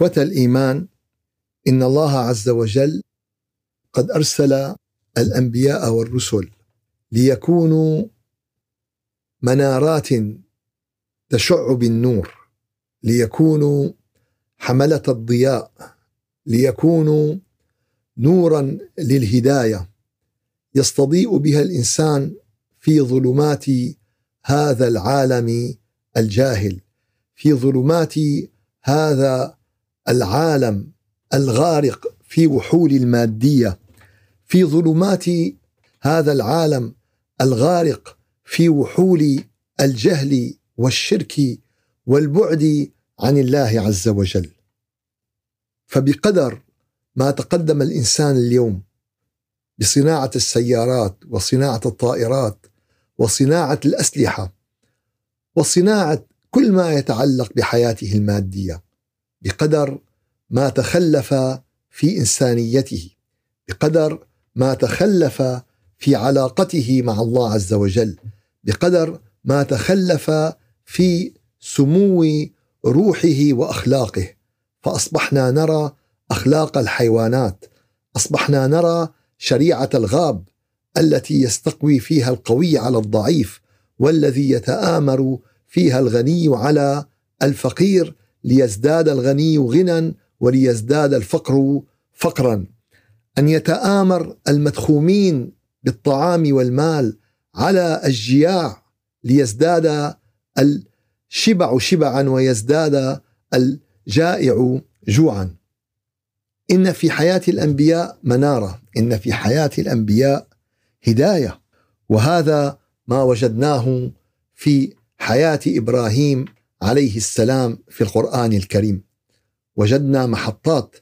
إخوة الإيمان إن الله عز وجل قد أرسل الأنبياء والرسل ليكونوا منارات تشع بالنور ليكونوا حملة الضياء ليكونوا نورا للهداية. يستضيء بها الإنسان في ظلمات هذا العالم الجاهل في ظلمات هذا العالم الغارق في وحول المادية في ظلمات هذا العالم الغارق في وحول الجهل والشرك والبعد عن الله عز وجل. فبقدر ما تقدم الإنسان اليوم بصناعة السيارات وصناعة الطائرات وصناعة الأسلحة وصناعة كل ما يتعلق بحياته المادية بقدر ما تخلف في إنسانيته بقدر ما تخلف في علاقته مع الله عز وجل بقدر ما تخلف في سمو روحه وأخلاقه. فأصبحنا نرى أخلاق الحيوانات أصبحنا نرى شريعة الغاب التي يستقوي فيها القوي على الضعيف والذي يتآمر فيها الغني على الفقير ليزداد الغني غنى وليزداد الفقر فقرا. أن يتآمر المدخومين بالطعام والمال على الجياع ليزداد الشبع شبعا ويزداد الجائع جوعا. إن في حياة الأنبياء منارة. إن في حياة الأنبياء هداية. وهذا ما وجدناه في حياة إبراهيم عليه السلام في القرآن الكريم. وجدنا محطات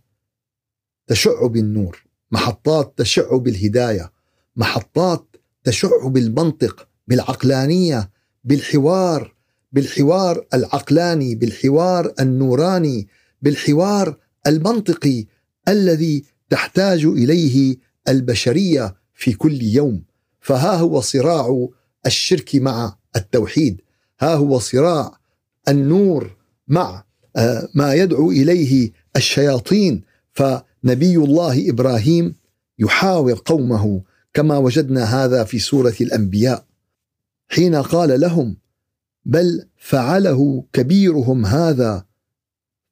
تشع بالنور محطات تشع بالهداية محطات تشع بالمنطق بالعقلانية بالحوار بالحوار العقلاني بالحوار النوراني بالحوار المنطقي الذي تحتاج إليه البشرية في كل يوم. فها هو صراع الشرك مع التوحيد. ها هو صراع النور مع آه، ما يدعو إليه الشياطين فنبي الله إبراهيم يحاور قومه كما وجدنا هذا في سورة الأنبياء. حين قال لهم بل فعله كبيرهم هذا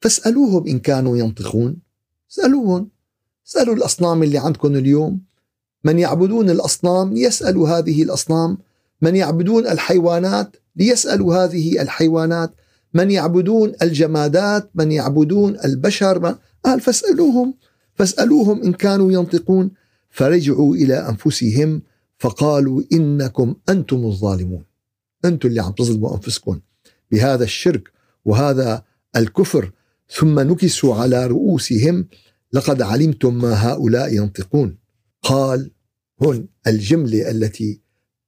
فاسألوهم إن كانوا ينطقون. اسألوهم اسألوا الأصنام اللي عندكم اليوم من يعبدون الأصنام ليسألوا هذه الأصنام من يعبدون الحيوانات ليسألوا هذه الحيوانات. من يعبدون الجمادات من يعبدون البشر قال فاسألوهم فاسألوهم إن كانوا ينطقون فرجعوا إلى أنفسهم فقالوا إنكم أنتم الظالمون. أنتم اللي عم تظلموا أنفسكم بهذا الشرك وهذا الكفر. ثم نكسوا على رؤوسهم لقد علمتم ما هؤلاء ينطقون. قال هون الجمله التي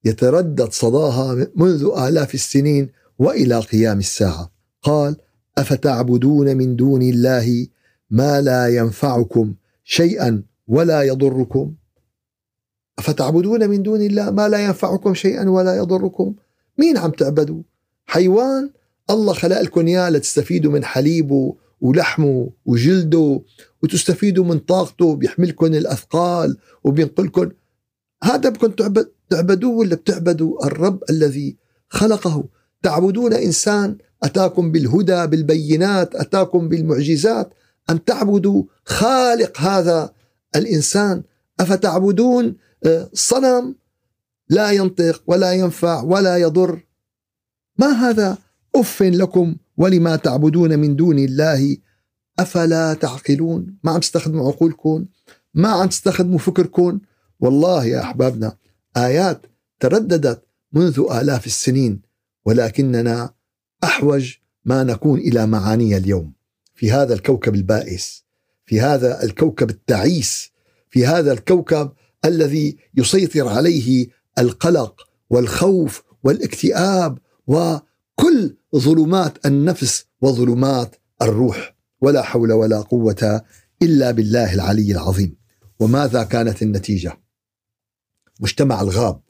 يتردد صداها منذ آلاف السنين وإلى قيام الساعة. قال أفتعبدون من دون الله ما لا ينفعكم شيئا ولا يضركم؟ أفتعبدون من دون الله ما لا ينفعكم شيئا ولا يضركم؟ مين عم تعبدوا؟ حيوان؟ الله خلق لكم إياه لتستفيدوا من حليبه ولحمه وجلده وتستفيدوا من طاقته بيحملكم الأثقال وبينقلكم هذا بدكم تعبد تعبدوه ولا بتعبدوا؟ الرب الذي خلقه. تعبدون إنسان أتاكم بالهدى بالبينات أتاكم بالمعجزات. أن تعبدوا خالق هذا الإنسان. أفتعبدون آه، صنم لا ينطق ولا ينفع ولا يضر. ما هذا؟ أف لكم ولما تعبدون من دون الله أفلا تعقلون؟ ما عم تستخدموا عقولكم؟ ما عم تستخدموا فكركم؟ والله يا أحبابنا آيات ترددت منذ آلاف السنين ولكننا أحوج ما نكون إلى معانيها اليوم. في هذا الكوكب البائس في هذا الكوكب التعيس في هذا الكوكب الذي يسيطر عليه القلق والخوف والاكتئاب وكل ظلمات النفس وظلمات الروح. ولا حول ولا قوة إلا بالله العلي العظيم. وماذا كانت النتيجة؟ مجتمع الغاب.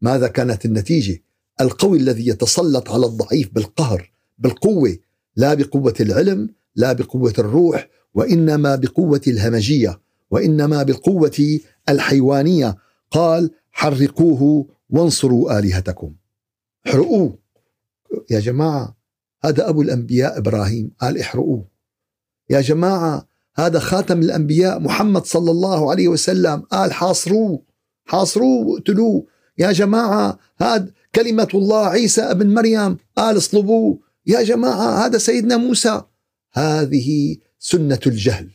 ماذا كانت النتيجة؟ القوي الذي يتسلط على الضعيف بالقهر بالقوة لا بقوة العلم لا بقوة الروح وإنما بقوة الهمجية وإنما بالقوة الحيوانية. قال حرقوه وانصروا آلهتكم. احرقوه. يا جماعة هذا أبو الأنبياء إبراهيم. قال احرقوه. يا جماعة هذا خاتم الأنبياء محمد صلى الله عليه وسلم. قال حاصروه حاصروه واقتلوه يا جماعة هذا كلمة الله عيسى ابن مريم. قال اصلبوه يا جماعة هذا سيدنا موسى. هذه سنة الجهل.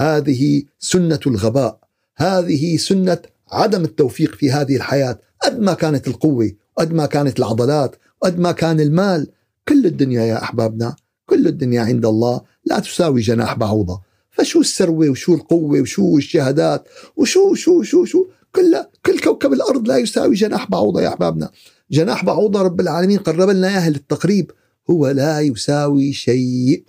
هذه سنة الغباء. هذه سنة عدم التوفيق في هذه الحياة. قد ما كانت القوة قد ما كانت العضلات قد ما كان المال. كل الدنيا يا أحبابنا كل الدنيا عند الله. لا تساوي جناح بعوضة. فشو الثروه وشو القوة وشو الشهادات؟ وشو شو شو شو؟ كل كل كوكب الأرض لا يساوي جناح بعوضة يا أحبابنا. جناح بعوضة رب العالمين قرب لنا اياه للتقريب. هو لا يساوي شيء.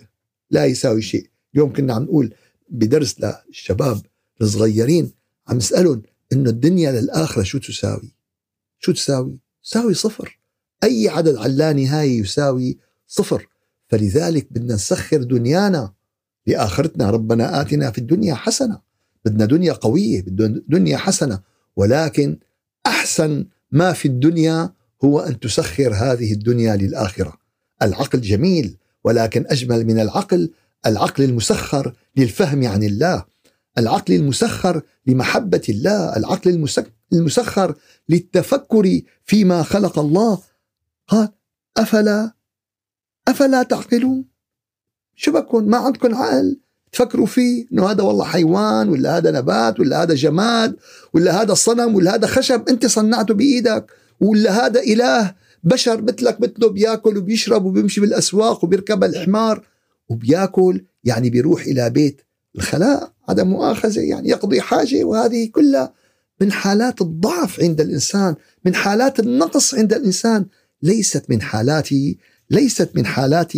لا يساوي شيء. اليوم كنا عم نقول بدرس للشباب الصغيرين عم نسالهم إنه الدنيا للآخرة شو تساوي؟ شو تساوي؟ تساوي صفر. أي عدد على اللانهايه يساوي صفر. فلذلك بدنا نسخر دنيانا. لآخرتنا ربنا آتنا في الدنيا حسنة. بدنا دنيا قوية بدنا دنيا حسنة. ولكن أحسن ما في الدنيا هو أن تسخر هذه الدنيا للآخرة. العقل جميل ولكن أجمل من العقل العقل المسخر للفهم عن الله. العقل المسخر لمحبة الله العقل المسخر للتفكر فيما خلق الله. قال أفلا أفلا تعقلون؟ شو بكون ما عندكم عقل؟ تفكروا فيه إنه هذا والله حيوان ولا هذا نبات ولا هذا جماد ولا هذا صنم ولا هذا خشب أنت صنعته بإيدك ولا هذا إله بشر مثلك مثله بياكل وبيشرب وبيمشي بالأسواق وبيركب الحمار وبياكل يعني بيروح إلى بيت الخلاء. هذا مؤاخذة يعني يقضي حاجة وهذه كلها من حالات الضعف عند الإنسان من حالات النقص عند الإنسان ليست من حالات ليست من حالات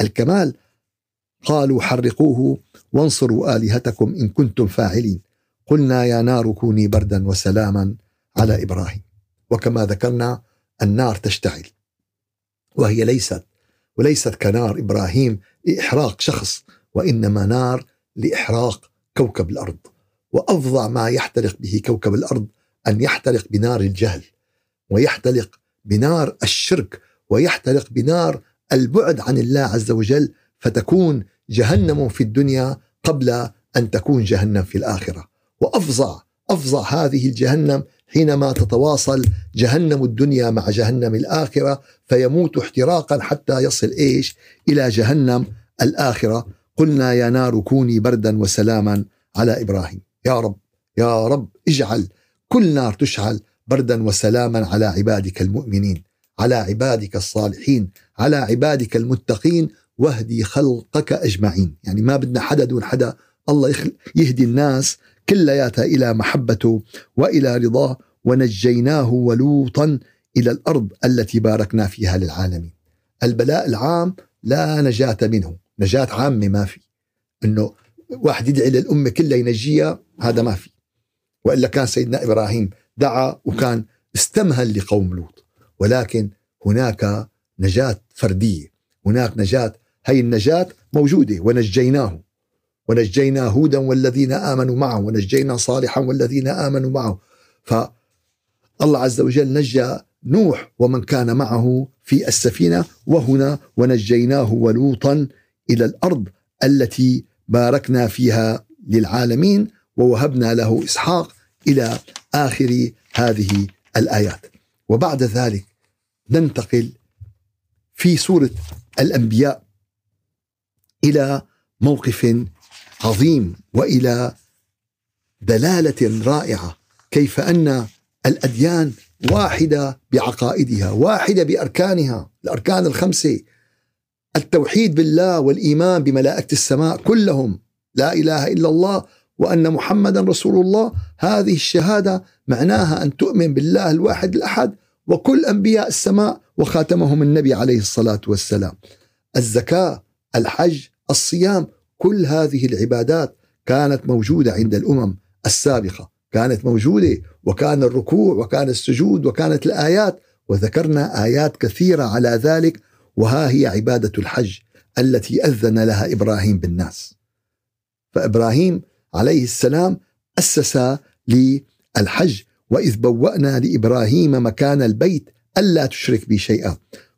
الكمال. قالوا حرقوه وانصروا آلهتكم إن كنتم فاعلين. قلنا يا نار كوني بردا وسلاما على إبراهيم. وكما ذكرنا النار تشتعل. وهي ليست وليست كنار إبراهيم لإحراق شخص وإنما نار لإحراق كوكب الأرض. وأفظع ما يحترق به كوكب الأرض أن يحترق بنار الجهل ويحترق بنار الشرك ويحترق بنار البعد عن الله عز وجل فتكون جهنم في الدنيا قبل أن تكون جهنم في الآخرة. وأفظع أفظع هذه الجهنم حينما تتواصل جهنم الدنيا مع جهنم الآخرة فيموت احتراقا حتى يصل إيش؟ إلى جهنم الآخرة. قلنا يا نار كوني بردا وسلاما على إبراهيم. يا رب يا رب اجعل كل نار تشعل بردا وسلاما على عبادك المؤمنين على عبادك الصالحين على عبادك المتقين واهدي خلقك أجمعين يعني ما بدنا حدا دون حدا الله يهدي الناس كلياتها إلى محبته وإلى رضاه ونجيناه ولوطا إلى الأرض التي باركنا فيها للعالمين. البلاء العام لا نجاة منه، نجاة عامة ما في. إنه واحد يدعي للأمة كلها ينجيها هذا ما في. وإلا كان سيدنا إبراهيم دعا وكان استمهل لقوم لوط، ولكن هناك نجاة فردية، هناك نجاة هي النجاة موجودة. ونجيناه. ونجينا هودا والذين آمنوا معه. ونجينا صالحا والذين آمنوا معه. فالله عز وجل نجى نوح ومن كان معه في السفينة وهنا ونجيناه ولوطا إلى الأرض التي باركنا فيها للعالمين ووهبنا له إسحاق إلى آخر هذه الآيات. وبعد ذلك ننتقل في سورة الأنبياء. إلى موقف عظيم وإلى دلالة رائعة. كيف أن الأديان واحدة بعقائدها واحدة بأركانها. الأركان الخمسة التوحيد بالله والإيمان بملائكة السماء كلهم. لا إله إلا الله وأن محمدا رسول الله. هذه الشهادة معناها أن تؤمن بالله الواحد الأحد وكل أنبياء السماء وخاتمهم النبي عليه الصلاة والسلام. الزكاة الحج الصيام كل هذه العبادات كانت موجودة عند الأمم السابقة. كانت موجودة وكان الركوع وكان السجود وكانت الآيات وذكرنا آيات كثيرة على ذلك وها هي عبادة الحج التي أذن لها إبراهيم بالناس. فإبراهيم عليه السلام أسس للحج وإذ بوأنا لإبراهيم مكان البيت ألا تشرك بي شيئا.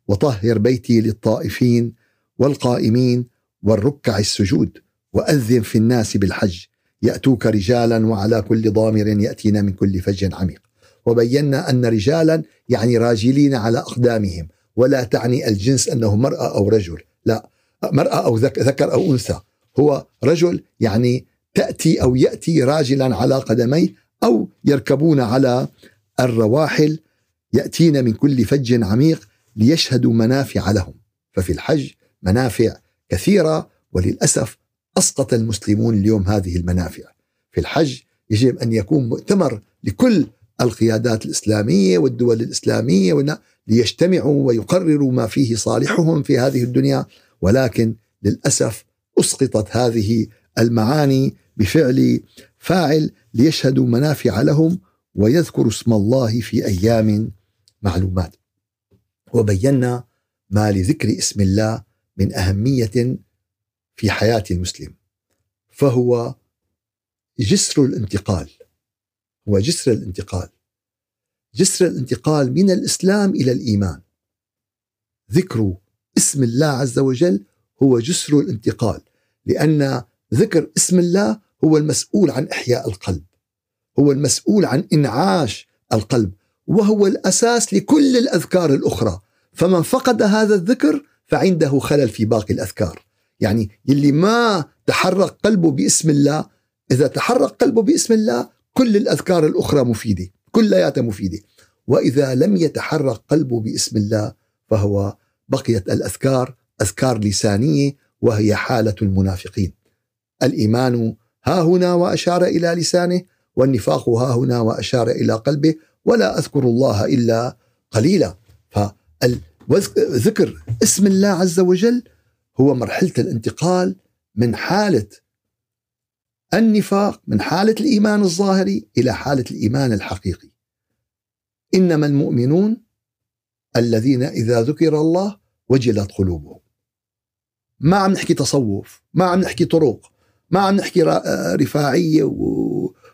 وطهر بيتي للطائفين والقائمين والركع السجود. وأذن في الناس بالحج. يأتوك رجالا وعلى كل ضامر ياتين من كل فج عميق. وبينا أن رجالا يعني راجلين على أقدامهم. ولا تعني الجنس أنه مرأة أو رجل. لا مرأة أو ذكر أو أنثى. هو رجل يعني تأتي أو يأتي راجلا على قدميه أو يركبون على الرواحل. ياتين من كل فج عميق ليشهدوا منافع لهم. ففي الحج منافع كثيرة وللأسف أسقط المسلمون اليوم هذه المنافع. في الحج يجب أن يكون مؤتمر لكل القيادات الإسلامية والدول الإسلامية ليجتمعوا ويقرروا ما فيه صالحهم في هذه الدنيا ولكن للأسف أسقطت هذه المعاني بفعل فاعل ليشهدوا منافع لهم ويذكروا اسم الله في أيام معلومات. وبينا ما لذكر اسم الله من أهمية في حياة المسلم فهو جسر الانتقال هو جسر الانتقال. جسر الانتقال من الإسلام إلى الإيمان. ذكر اسم الله عز وجل هو جسر الانتقال لأن ذكر اسم الله هو المسؤول عن إحياء القلب هو المسؤول عن إنعاش القلب وهو الأساس لكل الأذكار الأخرى. فمن فقد هذا الذكر فعنده خلل في باقي الأذكار. يعني يلي ما تحرك قلبه باسم الله إذا تحرك قلبه باسم الله كل الأذكار الأخرى مفيدة كلياتها مفيدة. وإذا لم يتحرك قلبه باسم الله فهو بقيت الأذكار أذكار لسانية وهي حالة المنافقين. الإيمان ها هنا وأشار إلى لسانه والنفاق ها هنا وأشار إلى قلبه ولا أذكر الله إلا قليلا. فذكر اسم الله عز وجل هو مرحلة الانتقال من حالة النفاق من حالة الإيمان الظاهري إلى حالة الإيمان الحقيقي. إنما المؤمنون الذين إذا ذكر الله وجلت قلوبهم. ما عم نحكي تصوف ما عم نحكي طرق ما عم نحكي رفاعية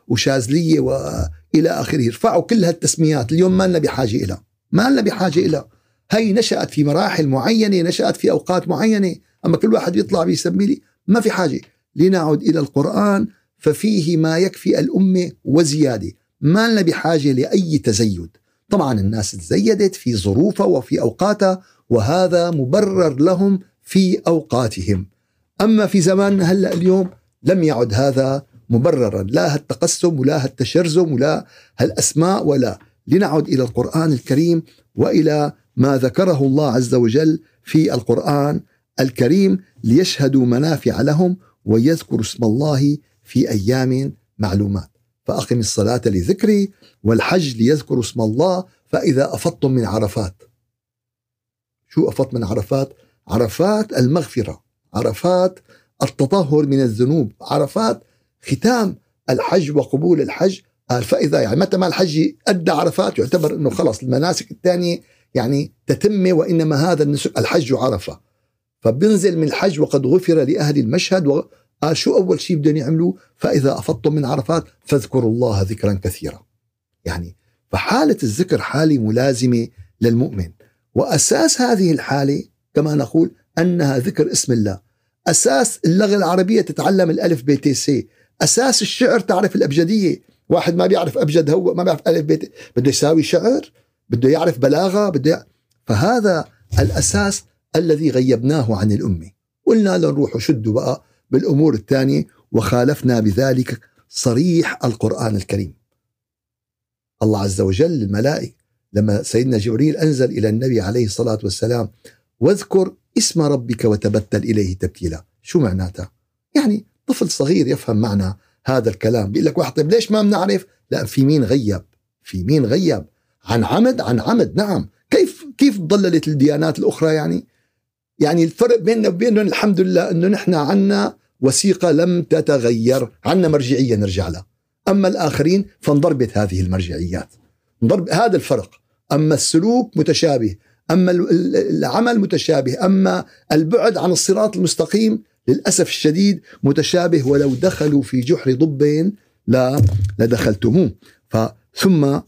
وشاذلية والى آخره. ارفعوا كل هالتسميات. اليوم ما لنا بحاجة لها ما لنا بحاجة لها هي نشأت في مراحل معينة نشأت في أوقات معينة. أما كل واحد يطلع بيسمي لي ما في حاجة. لنعد إلى القرآن ففيه ما يكفي الأمة وزيادة. ما لنا بحاجة لأي تزيد. طبعا الناس تزيدت في ظروفها وفي أوقاتها وهذا مبرر لهم في أوقاتهم. أما في زماننا هلأ اليوم لم يعد هذا مبررا. لا هالتقسم ولا هالتشرزم ولا هالأسماء ولا. لنعد إلى القرآن الكريم وإلى ما ذكره الله عز وجل في القرآن الكريم ليشهدوا منافع لهم ويذكروا اسم الله في أيام معلومات. فأقم الصلاة لذكري والحج ليذكروا اسم الله فإذا أفضتم من عرفات. شو أفضت من عرفات؟ عرفات المغفرة عرفات التطهر من الذنوب عرفات ختام الحج وقبول الحج. فإذا يعني متى ما الحج أدى عرفات يعتبر أنه خلص المناسك الثانية يعني تتمة وإنما هذا الحج عرفة. فبنزل من الحج وقد غفر لأهل المشهد قال شو أول شيء بدهم يعملوا؟ فإذا أفضتم من عرفات فاذكروا الله ذكرا كثيرا. يعني فحالة الذكر حالة ملازمة للمؤمن. وأساس هذه الحالة كما نقول أنها ذكر اسم الله. أساس اللغة العربية تتعلم الألف ب ت س. أساس الشعر تعرف الأبجدية. واحد ما بيعرف أبجد هو ما بيعرف ألف ب بده يساوي شعر؟ بده يعرف بلاغة بده يعرف فهذا الأساس الذي غيبناه عن الأمة. قلنا لنروح شدوا بقى بالأمور الثانية وخالفنا بذلك صريح القرآن الكريم. الله عز وجل الملائكة لما سيدنا جبريل أنزل إلى النبي عليه الصلاة والسلام واذكر اسم ربك وتبتل إليه تبتيلا. شو معناتها؟ يعني طفل صغير يفهم معنى هذا الكلام بيقول لك واحد طيب ليش ما بنعرف؟ لا في مين غيب؟ في مين غيب؟ عن عمد عن عمد نعم. كيف كيف ضللت الديانات الأخرى يعني؟ يعني الفرق بيننا وبينهم الحمد لله إنه نحن عنا وثيقة لم تتغير عنا مرجعية نرجع لها. أما الآخرين فانضربت هذه المرجعيات. انضرب هذا الفرق. أما السلوك متشابه أما العمل متشابه أما البعد عن الصراط المستقيم للأسف الشديد متشابه ولو دخلوا في جحر ضب لدخلتموه ثم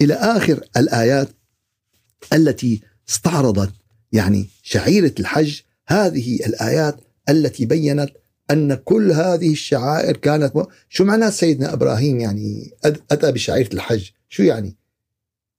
إلى آخر الآيات التي استعرضت يعني شعيرة الحج هذه الآيات التي بينت أن كل هذه الشعائر كانت شو معنى سيدنا إبراهيم يعني أتى بشعيرة الحج؟ شو يعني؟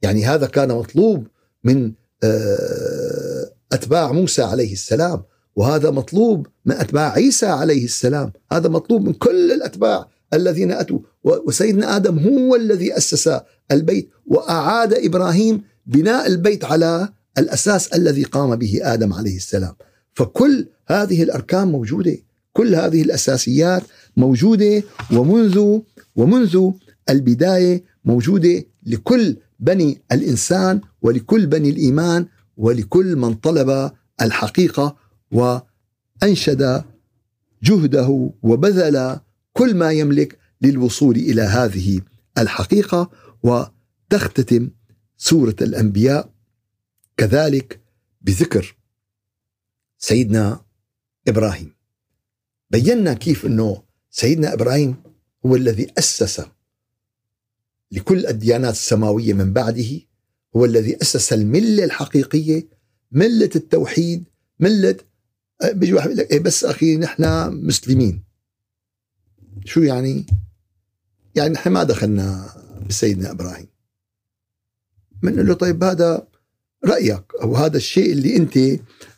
يعني هذا كان مطلوب من آه، أتباع موسى عليه السلام وهذا مطلوب من أتباع عيسى عليه السلام هذا مطلوب من كل الأتباع الذين أتوا. وسيدنا آدم هو الذي أسس البيت وأعاد إبراهيم بناء البيت على الأساس الذي قام به آدم عليه السلام. فكل هذه الأركان موجودة. كل هذه الأساسيات موجودة ومنذ ومنذ البداية موجودة لكل بني الإنسان ولكل بني الإيمان ولكل من طلب الحقيقة وأنشد جهده وبذل كل ما يملك للوصول إلى هذه الحقيقة وتختتم سورة الأنبياء كذلك بذكر سيدنا إبراهيم. بينا كيف إنه سيدنا إبراهيم هو الذي أسس لكل الديانات السماوية من بعده هو الذي أسس الملة الحقيقية ملة التوحيد ملة بيجي واحد يقول لك إيه بس أخي نحن مسلمين. شو يعني؟ يعني نحن ما دخلنا بسيدنا إبراهيم. بنقول له طيب هذا رأيك أو هذا الشيء اللي أنت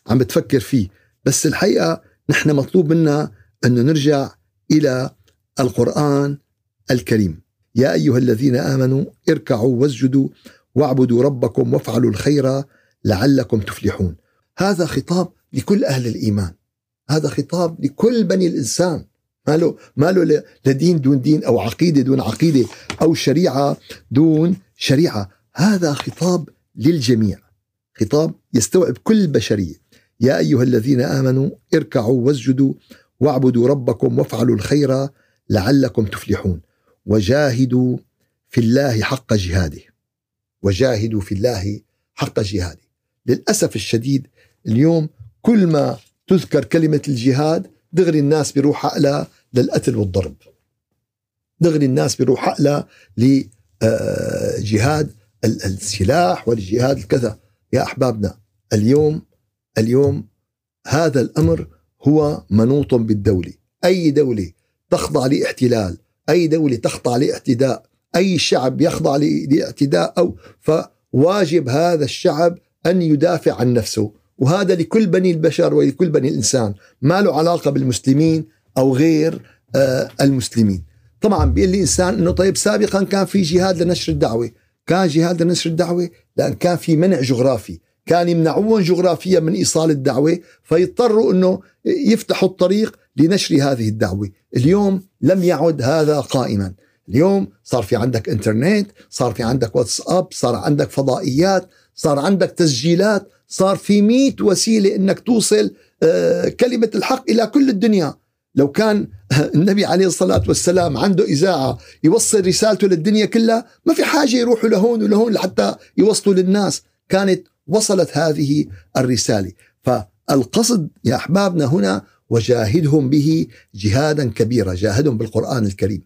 عم بتفكر فيه. بس الحقيقة نحن مطلوب منا أنه نرجع إلى القرآن الكريم. يا أيها الذين آمنوا اركعوا واسجدوا واعبدوا ربكم وافعلوا الخير لعلكم تفلحون. هذا خطاب لكل أهل الإيمان. هذا خطاب لكل بني الإنسان. ما له ما له لدين دون دين أو عقيدة دون عقيدة أو شريعة دون شريعة. هذا خطاب للجميع. خطاب يستوعب كل البشريه يا أيها الذين آمنوا اركعوا واسجدوا واعبدوا ربكم وافعلوا الخير لعلكم تفلحون. وجاهدوا في الله حق جهاده. وجاهدوا في الله حق جهاده. للأسف الشديد اليوم كل ما تذكر كلمة الجهاد دغري الناس بيروح عقلها للقتل والضرب. دغري الناس بيروح عقلها لجهاد السلاح ولجهاد الكذا. يا أحبابنا اليوم اليوم هذا الأمر هو منوط بالدولة. أي دولة تخضع لاحتلال أي دولة تخضع لاعتداء أي شعب يخضع لاعتداء أو فواجب هذا الشعب أن يدافع عن نفسه. وهذا لكل بني البشر ولكل بني الإنسان. ما له علاقة بالمسلمين أو غير آه، المسلمين. طبعا بيقول لي إنسان إنه طيب سابقا كان في جهاد لنشر الدعوة. كان جهاد لنشر الدعوة لأن كان في منع جغرافي. كان يمنعون جغرافيا من إيصال الدعوة فيضطروا إنه يفتحوا الطريق لنشر هذه الدعوة. اليوم لم يعد هذا قائما. اليوم صار في عندك إنترنت صار في عندك واتساب صار عندك فضائيات صار عندك تسجيلات. صار في مئة وسيلة إنك توصل آه، كلمة الحق إلى كل الدنيا. لو كان النبي عليه الصلاة والسلام عنده إذاعة يوصل رسالته للدنيا كلها ما في حاجة يروحوا لهون ولهون لحتى يوصلوا للناس. كانت وصلت هذه الرسالة. فالقصد يا أحبابنا هنا وجاهدهم به جهادا كبيرا جاهدهم بالقرآن الكريم.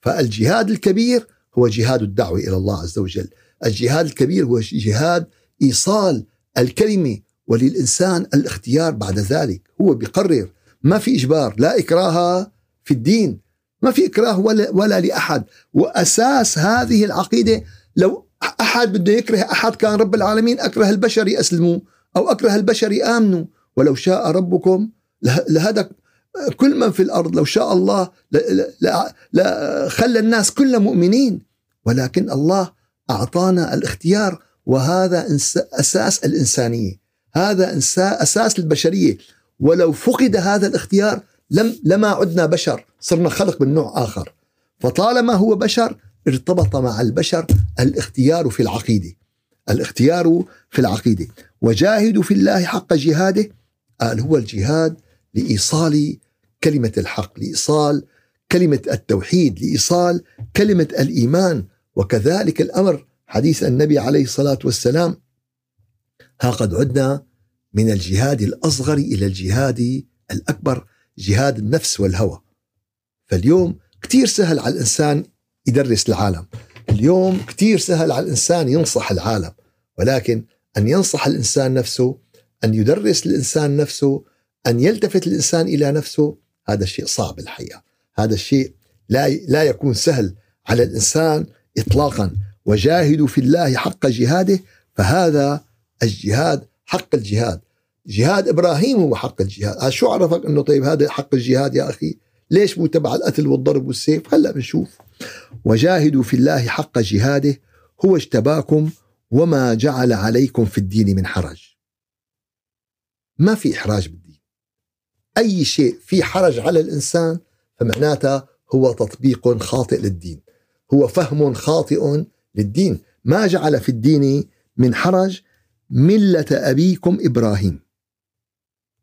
فالجهاد الكبير هو جهاد الدعوة إلى الله عز وجل. الجهاد الكبير هو جهاد إيصال الكلمة وللإنسان الاختيار بعد ذلك. هو بيقرر. ما في إجبار لا إكراه في الدين. ما في إكراه ولا, ولا لأحد. وأساس هذه العقيدة لو أحد بده يكره أحد كان رب العالمين أكره البشر يأسلموا أو أكره البشر يآمنوا. ولو شاء ربكم لهدك كل من في الأرض لو شاء الله لخلى الناس كلها مؤمنين. ولكن الله أعطانا الاختيار. وهذا أساس الإنسانية. هذا أساس البشرية. ولو فقد هذا الاختيار لم لما عدنا بشر صرنا خلق من نوع آخر. فطالما هو بشر ارتبط مع البشر الاختيار في العقيدة. الاختيار في العقيدة. وجاهدوا في الله حق جهاده قال هو الجهاد لإيصال كلمة الحق لإيصال كلمة التوحيد لإيصال كلمة الإيمان. وكذلك الأمر حديث النبي عليه الصلاة والسلام ها قد عدنا من الجهاد الأصغر إلى الجهاد الأكبر جهاد النفس والهوى. فاليوم كتير سهل على الإنسان يدرس العالم. اليوم كتير سهل على الإنسان ينصح العالم. ولكن أن ينصح الإنسان نفسه أن يدرس الإنسان نفسه أن يلتفت الإنسان إلى نفسه هذا الشيء صعب الحقيقة. هذا الشيء لا لا يكون سهل على الإنسان إطلاقا. وجاهدوا في الله حق جهاده فهذا الجهاد حق الجهاد. جهاد إبراهيم هو حق الجهاد. شو عرفك إنه طيب هذا حق الجهاد يا أخي؟ ليش مو تبع القتل والضرب والسيف؟ هلأ بنشوف. وجاهدوا في الله حق جهاده هو اجتباكم وما جعل عليكم في الدين من حرج. ما في إحراج بالدين. أي شيء في حرج على الإنسان فمعناته هو تطبيق خاطئ للدين. هو فهم خاطئ للدين. ما جعل في الدين من حرج ملة أبيكم إبراهيم.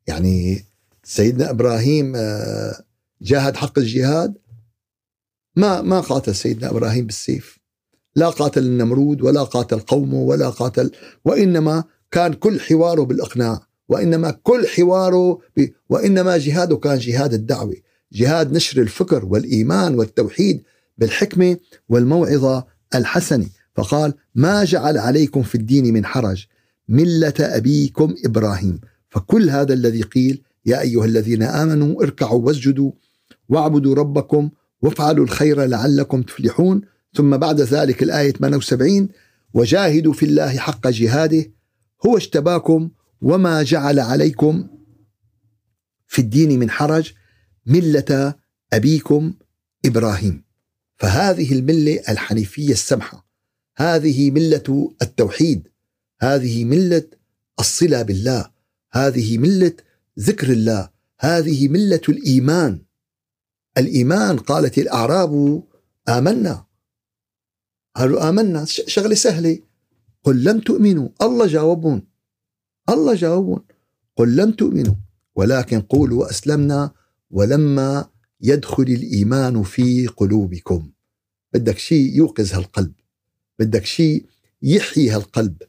يعني سيدنا إبراهيم آه، جاهد حق الجهاد. ما ما قاتل سيدنا إبراهيم بالسيف. لا قاتل النمرود ولا قاتل قومه ولا قاتل وإنما كان كل حواره بالإقناع وإنما كل حواره ب... وإنما جهاده كان جهاد الدعوة. جهاد نشر الفكر والإيمان والتوحيد بالحكمة والموعظة الحسنه فقال ما جعل عليكم في الدين من حرج؟ ملة أبيكم إبراهيم. فكل هذا الذي قيل يا أيها الذين آمنوا اركعوا واسجدوا واعبدوا ربكم وافعلوا الخير لعلكم تفلحون. ثم بعد ذلك الآية 78 وجاهدوا في الله حق جهاده هو اجتباكم وما جعل عليكم في الدين من حرج؟ ملة أبيكم إبراهيم. فهذه الملة الحنيفية السمحة هذه ملة التوحيد هذه ملة الصلة بالله هذه ملة ذكر الله هذه ملة الإيمان. الإيمان قالت الأعراب آمنا. قالوا آمنا. شغلة سهلة. قل لم تؤمنوا. الله جاوبون الله جاوبون قل لم تؤمنوا. ولكن قولوا أسلمنا ولما يدخل الإيمان في قلوبكم. بدك شيء يوقظ هالقلب بدك شيء يحيي هالقلب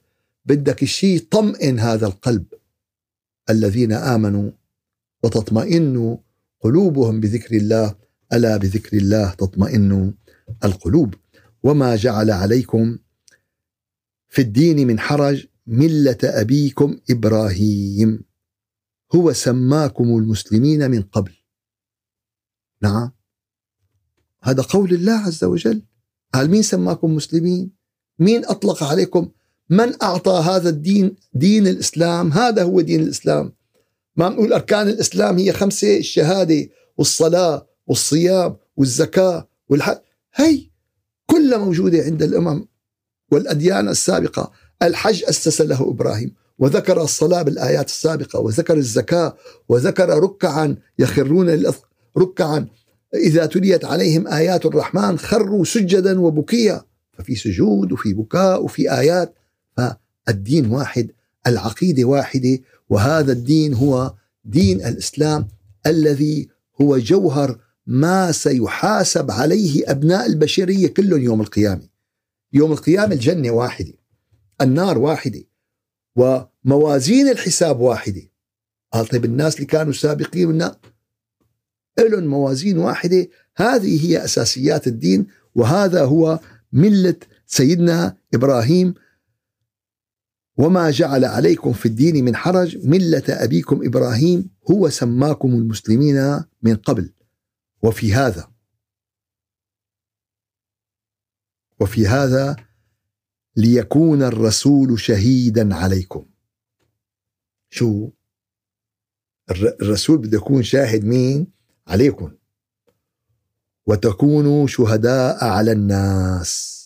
بدك شيء يطمئن هذا القلب. الذين آمنوا وتطمئن قلوبهم بذكر الله ألا بذكر الله تطمئن القلوب. وما جعل عليكم في الدين من حرج ملة أبيكم إبراهيم. هو سماكم المسلمين من قبل. نعم. هذا قول الله عز وجل. قال مين سماكم مسلمين؟ مين أطلق عليكم؟ من أعطى هذا الدين دين الإسلام؟ هذا هو دين الإسلام. ما نقول أركان الإسلام هي خمسة الشهادة والصلاة والصيام والزكاة والحج هي كلها موجودة عند الأمم والأديان السابقة. الحج أسس له إبراهيم وذكر الصلاة بالآيات السابقة وذكر الزكاة وذكر ركعا يخرون ركعا إذا تليت عليهم آيات الرحمن خروا سجدا وبكيا ففي سجود وفي بكاء وفي آيات فالدين واحد العقيدة واحدة وهذا الدين هو دين الإسلام الذي هو جوهر ما سيحاسب عليه أبناء البشرية كلهم يوم القيامة. يوم القيامة الجنة واحدة، النار واحدة، وموازين الحساب واحدة. قال طيب الناس اللي كانوا سابقين لهم موازين واحدة، هذه هي أساسيات الدين وهذا هو ملة سيدنا إبراهيم. وما جعل عليكم في الدين من حرج ملة أبيكم إبراهيم هو سماكم المسلمين من قبل. وفي هذا وفي هذا ليكون الرسول شهيدا عليكم. شو؟ الرسول بده يكون شاهد مين؟ عليكم. وتكونوا شهداء على الناس.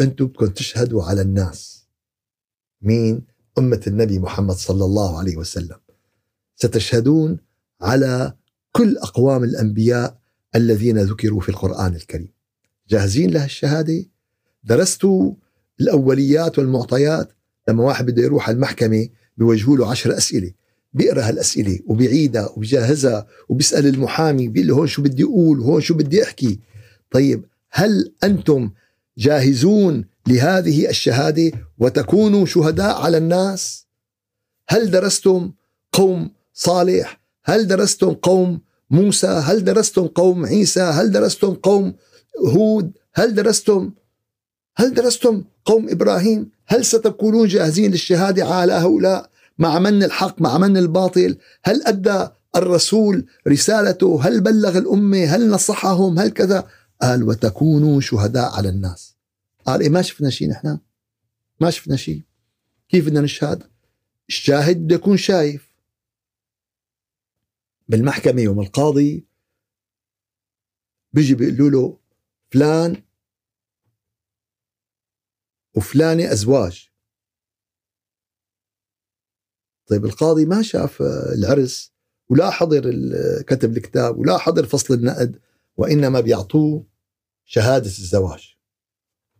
أنتم بدكم تشهدوا على الناس. مين؟ أمة النبي محمد صلى الله عليه وسلم. ستشهدون على كل أقوام الأنبياء الذين ذكروا في القرآن الكريم. جاهزين لها الشهادة؟ درستوا الأوليات والمعطيات؟ لما واحد بده يروح المحكمة بيوجهوا له عشر أسئلة. بيقرأ هالأسئلة وبيعيدها وبيجهزها وبيسأل المحامي بيقول له هون شو بدي أقول؟ وهون شو بدي أحكي؟ طيب هل أنتم جاهزون لهذه الشهادة وتكونوا شهداء على الناس؟ هل درستم قوم صالح؟ هل درستم قوم موسى؟ هل درستم قوم عيسى؟ هل درستم قوم هود؟ هل درستم؟ هل درستم قوم إبراهيم؟ هل ستكونون جاهزين للشهادة على هؤلاء؟ مع من الحق مع من الباطل؟ هل أدى الرسول رسالته؟ هل بلغ الأمة؟ هل نصحهم؟ هل كذا؟ قال وتكونوا شهداء على الناس. قال إيه ما شفنا شيء نحن؟ ما شفنا شيء كيف بدنا نشهد؟ الشاهد بده يكون شايف. بالمحكمة يوم القاضي بيجي بيقولوا له فلان وفلانة أزواج. طيب القاضي ما شاف العرس ولا حضر كتب الكتاب ولا حضر فصل النقد وإنما بيعطوه شهادة الزواج.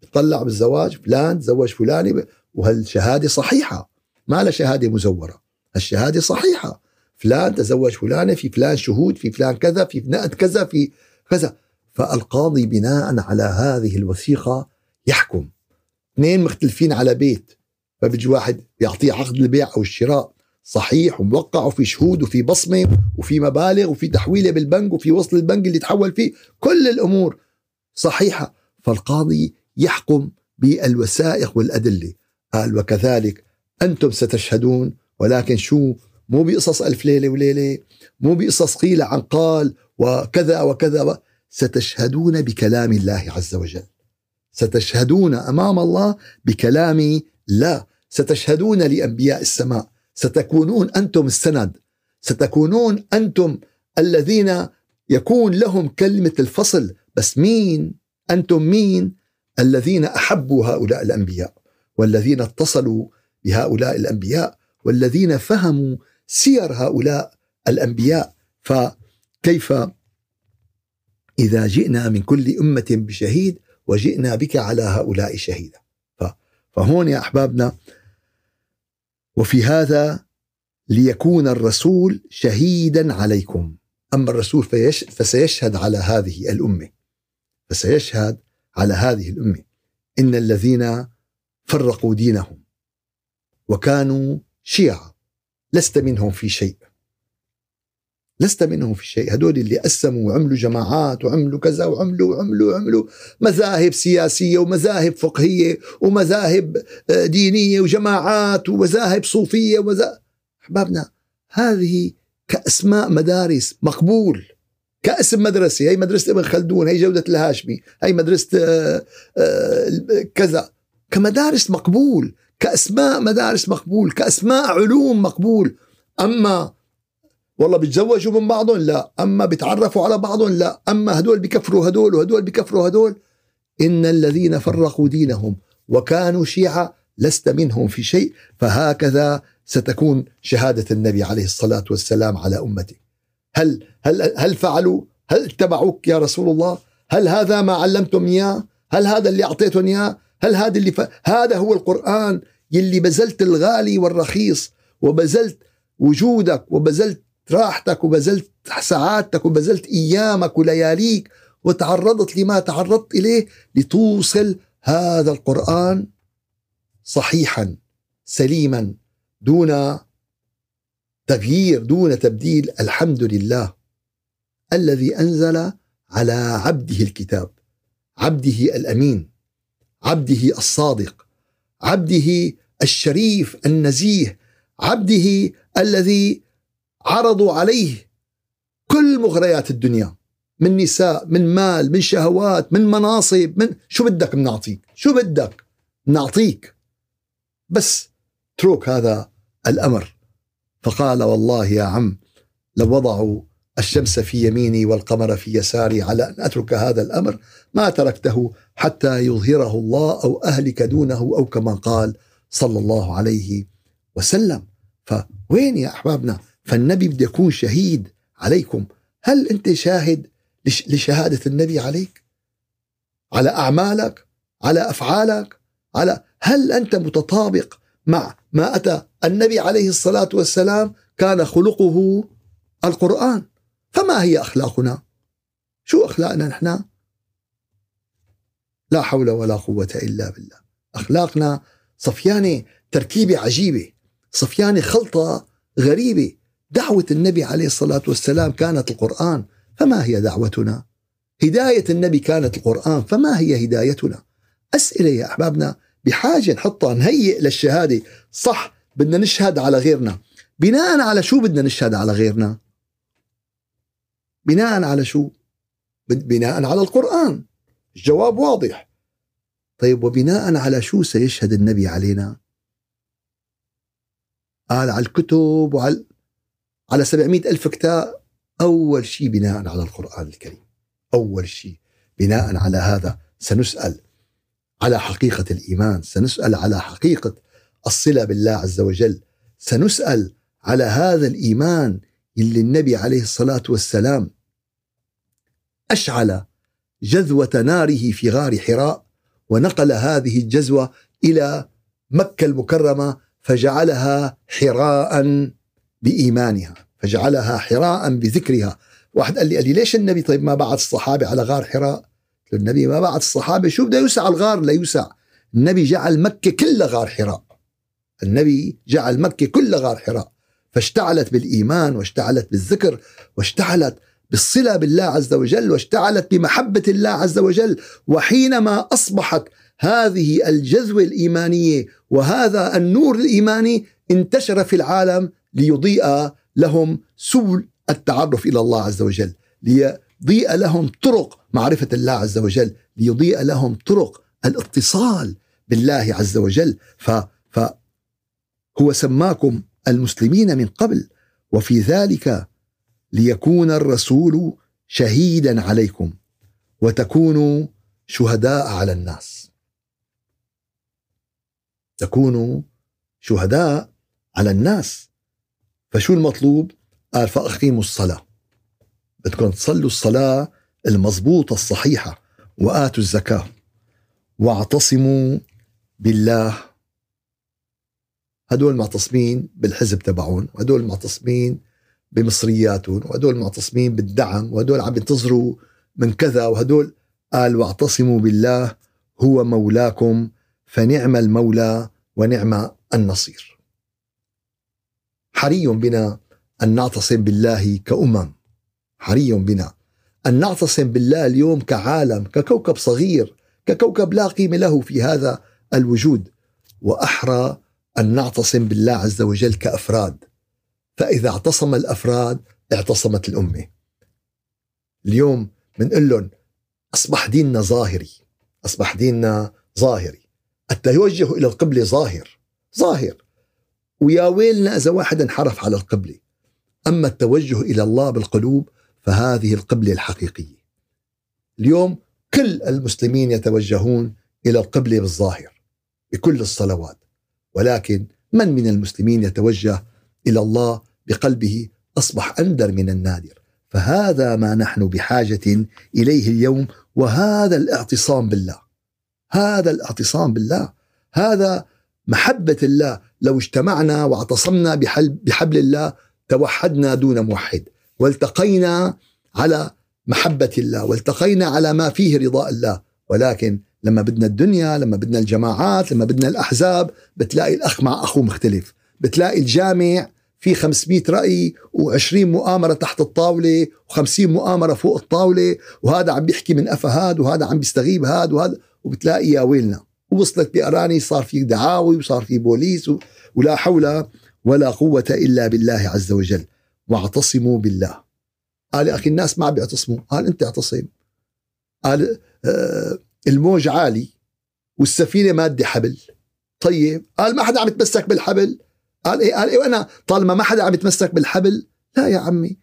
بيطلع بالزواج فلان تزوج فلاني وهالشهادة صحيحة. ما لها شهادة مزورة الشهادة صحيحة. فلان تزوج فلانة في فلان شهود في فلان كذا في نقد كذا في كذا. فالقاضي بناء على هذه الوثيقة يحكم. اثنين مختلفين على بيت فبيجي واحد يعطيه عقد البيع أو الشراء. صحيح وموقع وفي شهود وفي بصمة وفي مبالغ وفي تحويلة بالبنك وفي وصل البنك اللي تحول فيه كل الأمور صحيحة. فالقاضي يحكم بالوثائق والأدلة. قال وكذلك أنتم ستشهدون ولكن شو؟ مو بقصص ألف ليلة وليلة مو بقصص قيل عن قال وكذا وكذا ستشهدون بكلام الله عز وجل. ستشهدون أمام الله بكلام لا. ستشهدون لأنبياء السماء. ستكونون أنتم السند. ستكونون أنتم الذين يكون لهم كلمة الفصل بس مين؟ أنتم مين؟ الذين أحبوا هؤلاء الأنبياء والذين اتصلوا بهؤلاء الأنبياء والذين فهموا سير هؤلاء الأنبياء. فكيف إذا جئنا من كل أمة بشهيد وجئنا بك على هؤلاء شهيدا؟ فهون يا أحبابنا وفي هذا ليكون الرسول شهيدا عليكم. أما الرسول فيش فسيشهد على هذه الأمة. فسيشهد على هذه الأمة. إن الذين فرقوا دينهم وكانوا شيعا. لست منهم في شيء. لست منهم في شيء. هدول اللي قسموا وعملوا جماعات وعملوا كذا وعملوا وعملوا وعملوا. مذاهب سياسية ومذاهب فقهية ومذاهب آه، دينية وجماعات ومذاهب صوفية ومذاهب أحبابنا هذه كأسماء مدارس مقبول. كأسم مدرسة هي مدرسة ابن خلدون هي جودة الهاشمي هي مدرسة آه، آه، كذا. كمدارس مقبول كأسماء مدارس مقبول كأسماء علوم مقبول. أما والله بيتزوجوا من بعضهم؟ لا. أما بيتعرفوا على بعضهم؟ لا. أما هدول بكفروا هدول وهدول بكفروا هدول؟ إن الذين فرقوا دينهم وكانوا شيعة لست منهم في شيء فهكذا ستكون شهادة النبي عليه الصلاة والسلام على أمته هل هل هل فعلوا؟ هل اتبعوك يا رسول الله؟ هل هذا ما علمتم إياه؟ هل هذا اللي أعطيتهم إياه؟ هل هذا اللي ف... هذا هو القرآن يلي بذلت الغالي والرخيص وبذلت وجودك وبذلت راحتك وبذلت ساعاتك وبذلت أيامك ولياليك وتعرضت لما تعرضت إليه لتوصل هذا القرآن صحيحا سليما دون تغيير دون تبديل. الحمد لله الذي أنزل على عبده الكتاب عبده الأمين عبده الصادق عبده الشريف النزيه عبده الذي عرضوا عليه كل مغريات الدنيا من نساء من مال من شهوات من مناصب من شو بدك بنعطيك شو بدك؟ نعطيك بس اترك هذا الأمر. فقال والله يا عم لو وضعوا الشمس في يميني والقمر في يساري على أن أترك هذا الأمر ما تركته حتى يظهره الله أو أهلك دونه أو كما قال صلى الله عليه وسلم. فوين يا أحبابنا؟ فالنبي بده يكون شهيد عليكم. هل أنت شاهد لشهادة النبي عليك؟ على أعمالك؟ على أفعالك؟ على هل أنت متطابق مع ما أتى النبي عليه الصلاة والسلام كان خلقه القرآن؟ فما هي أخلاقنا؟ شو أخلاقنا نحن؟ لا حول ولا قوة إلا بالله. أخلاقنا صفيانة تركيبة عجيبة صفيانة خلطة غريبة. دعوة النبي عليه الصلاة والسلام كانت القرآن فما هي دعوتنا؟ هداية النبي كانت القرآن فما هي هدايتنا؟ أسئلة يا أحبابنا بحاجة نحطها نهيئ للشهادة. صح بدنا نشهد على غيرنا. بناء على شو بدنا نشهد على غيرنا؟ بناء على شو؟ بناء على القرآن. الجواب واضح. طيب وبناء على شو سيشهد النبي علينا؟ قال على الكتب وعلى على 700 ألف كتاب أول شيء بناء على القرآن الكريم. أول شيء بناء على هذا. سنسأل على حقيقة الإيمان سنسأل على حقيقة الصلة بالله عز وجل. سنسأل على هذا الإيمان اللي النبي عليه الصلاة والسلام أشعل جذوة ناره في غار حراء ونقل هذه الجزوة إلى مكة المكرمة فجعلها حراء. بإيمانها فجعلها حراء بذكرها. واحد قال لي قال لي ليش النبي طيب ما بعث الصحابة على غار حراء؟ النبي ما بعث الصحابة شو بده يوسع الغار لا يوسع. النبي جعل مكة كلها غار حراء. النبي جعل مكة كلها غار حراء. فاشتعلت بالإيمان واشتعلت بالذكر واشتعلت بالصلة بالله عز وجل واشتعلت بمحبة الله عز وجل. وحينما أصبحت هذه الجذوة الإيمانية وهذا النور الإيماني انتشر في العالم ليضيء لهم سبل التعرف إلى الله عز وجل ليضيء لهم طرق معرفة الله عز وجل ليضيء لهم طرق الاتصال بالله عز وجل. ف, فهو سماكم المسلمين من قبل وفي ذلك ليكون الرسول شهيدا عليكم وتكونوا شهداء على الناس. تكونوا شهداء على الناس. فشو المطلوب؟ قال فأقيموا الصلاة. بدكم تصلوا الصلاة المضبوطة الصحيحة وآتوا الزكاة. واعتصموا بالله. هدول معتصمين بالحزب تبعهم وهدول معتصمين بمصرياتهم وهدول معتصمين بالدعم وهدول عم ينتظروا من كذا وهدول قال واعتصموا بالله هو مولاكم فنعم المولى ونعم النصير. حري بنا أن نعتصم بالله كأمم. حري بنا أن نعتصم بالله اليوم كعالم ككوكب صغير ككوكب لا قيمة له في هذا الوجود. وأحرى أن نعتصم بالله عز وجل كأفراد. فإذا اعتصم الأفراد اعتصمت الأمة. اليوم بنقول لهم أصبح ديننا ظاهري أصبح ديننا ظاهري. التوجه إلى القبلة ظاهر ظاهر. ويا ويلنا اذا واحد انحرف على القبلة. أما التوجه إلى الله بالقلوب فهذه القبلة الحقيقية. اليوم كل المسلمين يتوجهون إلى القبلة بالظاهر بكل الصلوات. ولكن من من المسلمين يتوجه إلى الله بقلبه أصبح أندر من النادر. فهذا ما نحن بحاجة إليه اليوم وهذا الاعتصام بالله. هذا الاعتصام بالله. هذا محبة الله. لو اجتمعنا واعتصمنا بحبل الله توحدنا دون موحد. والتقينا على محبة الله والتقينا على ما فيه رضاء الله. ولكن لما بدنا الدنيا لما بدنا الجماعات لما بدنا الأحزاب بتلاقي الأخ مع أخوه مختلف. بتلاقي الجامع في 500 رأي و20 مؤامرة تحت الطاولة و50 مؤامرة فوق الطاولة وهذا عم بيحكي من أفا هاد وهذا عم بيستغيب هاد وهذا وبتلاقي يا ويلنا. ووصلت بأراني صار في دعاوي وصار في بوليس ولا حول ولا قوة إلا بالله عز وجل. واعتصموا بالله. قال يا أخي الناس ما بيعتصموا قال أنت اعتصم. قال آه الموج عالي والسفينة مادة حبل. طيب. قال ما حدا عم يتمسك بالحبل. قال إيه؟ قال إيه وأنا طالما ما حدا عم يتمسك بالحبل؟ لا يا عمي.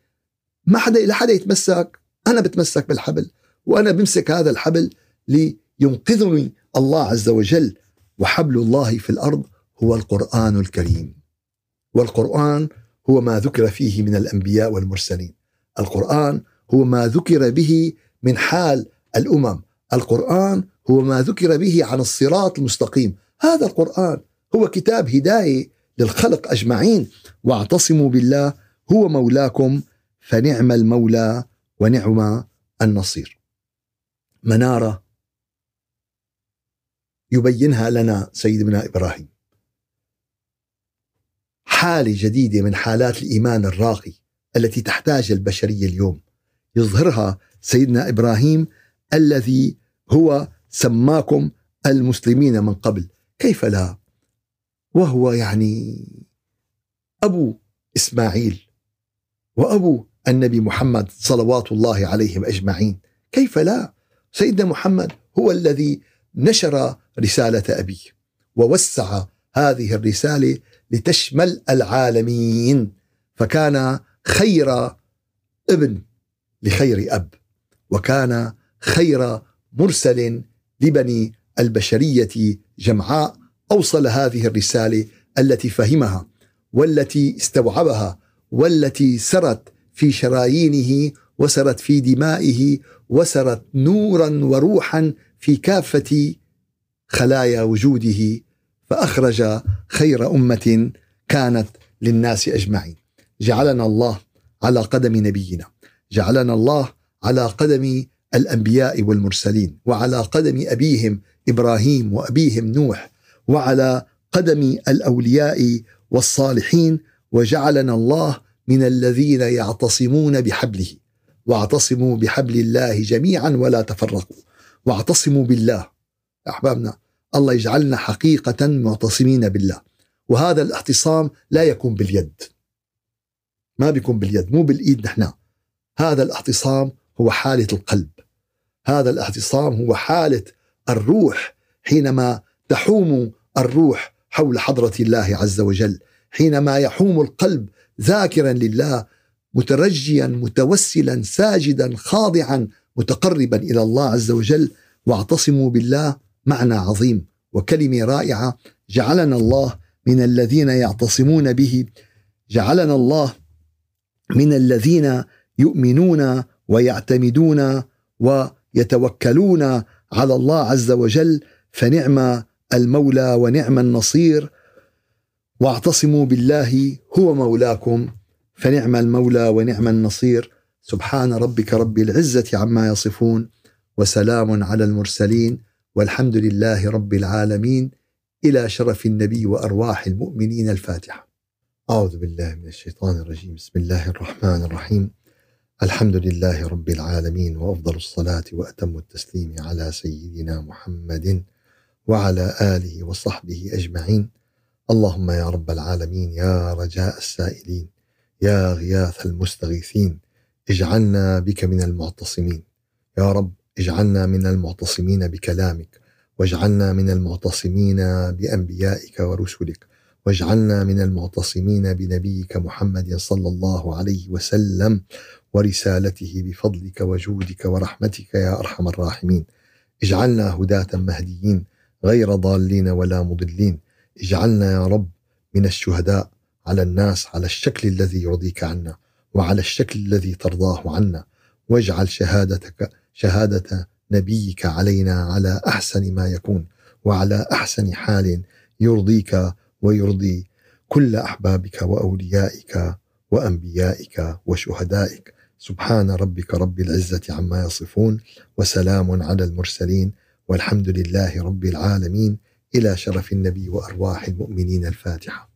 ما حدا لا حدا يتمسك. أنا بتمسك بالحبل. وأنا بمسك هذا الحبل لينقذني الله عز وجل وحبل الله في الأرض هو القرآن الكريم. والقرآن هو ما ذكر فيه من الأنبياء والمرسلين. القرآن هو ما ذكر به من حال الأمم. القرآن هو ما ذكر به عن الصراط المستقيم. هذا القرآن هو كتاب هداية للخلق أجمعين. واعتصموا بالله هو مولاكم فنعم المولى ونعم النصير. منارة يبينها لنا سيدنا إبراهيم. حالة جديدة من حالات الإيمان الراقي التي تحتاج البشرية اليوم. يظهرها سيدنا إبراهيم الذي هو سماكم المسلمين من قبل. كيف لا؟ وهو يعني أبو إسماعيل وأبو النبي محمد صلوات الله عليهم أجمعين. كيف لا؟ سيدنا محمد هو الذي نشر رسالة ابيه ووسع هذه الرسالة لتشمل العالمين. فكان خير ابن لخير أب. وكان خير مرسل لبني البشرية جمعاء. أوصل هذه الرسالة التي فهمها والتي استوعبها والتي سرت في شرايينه وسرت في دمائه وسرت نورا وروحا في كافة خلايا وجوده فأخرج خير أمة كانت للناس أجمعين. جعلنا الله على قدم نبينا. جعلنا الله على قدم الأنبياء والمرسلين وعلى قدم أبيهم إبراهيم وأبيهم نوح وعلى قدم الأولياء والصالحين وجعلنا الله من الذين يعتصمون بحبله. واعتصموا بحبل الله جميعا ولا تفرقوا. واعتصموا بالله. أحبابنا الله يجعلنا حقيقة معتصمين بالله. وهذا الاعتصام لا يكون باليد. ما بيكون باليد مو بالإيد نحن. هذا الاعتصام هو حالة القلب. هذا الاعتصام هو حالة الروح. حينما تحوم الروح حول حضرة الله عز وجل حينما يحوم القلب ذاكرا لله مترجيا متوسلا ساجدا خاضعا متقربا إلى الله عز وجل واعتصموا بالله معنى عظيم وكلمة رائعة جعلنا الله من الذين يعتصمون به جعلنا الله من الذين يؤمنون ويعتمدون ويتوكلون على الله عز وجل فنعم المولى ونعم النصير. واعتصموا بالله هو مولاكم فنعم المولى ونعم النصير. سبحان ربك رب العزة عما يصفون وسلام على المرسلين. والحمد لله رب العالمين إلى شرف النبي وأرواح المؤمنين الفاتحة. أعوذ بالله من الشيطان الرجيم، بسم الله الرحمن الرحيم. الحمد لله رب العالمين وأفضل الصلاة وأتم التسليم على سيدنا محمد وعلى آله وصحبه أجمعين. اللهم يا رب العالمين يا رجاء السائلين يا غياث المستغيثين اجعلنا بك من المعتصمين يا رب اجعلنا من المعتصمين بكلامك واجعلنا من المعتصمين بأنبيائك ورسلك واجعلنا من المعتصمين بنبيك محمد صلى الله عليه وسلم ورسالته بفضلك وجودك ورحمتك يا أرحم الراحمين. اجعلنا هداة مهديين غير ضالين ولا مضلين. اجعلنا يا رب من الشهداء على الناس على الشكل الذي يرضيك عنا وعلى الشكل الذي ترضاه عنا. واجعل شهادتك شهادة نبيك علينا على أحسن ما يكون وعلى أحسن حال يرضيك ويرضي كل أحبابك وأوليائك وأنبيائك وشهدائك. سبحان ربك رب العزة عما يصفون وسلام على المرسلين والحمد لله رب العالمين. إلى شرف النبي وأرواح المؤمنين الفاتحة.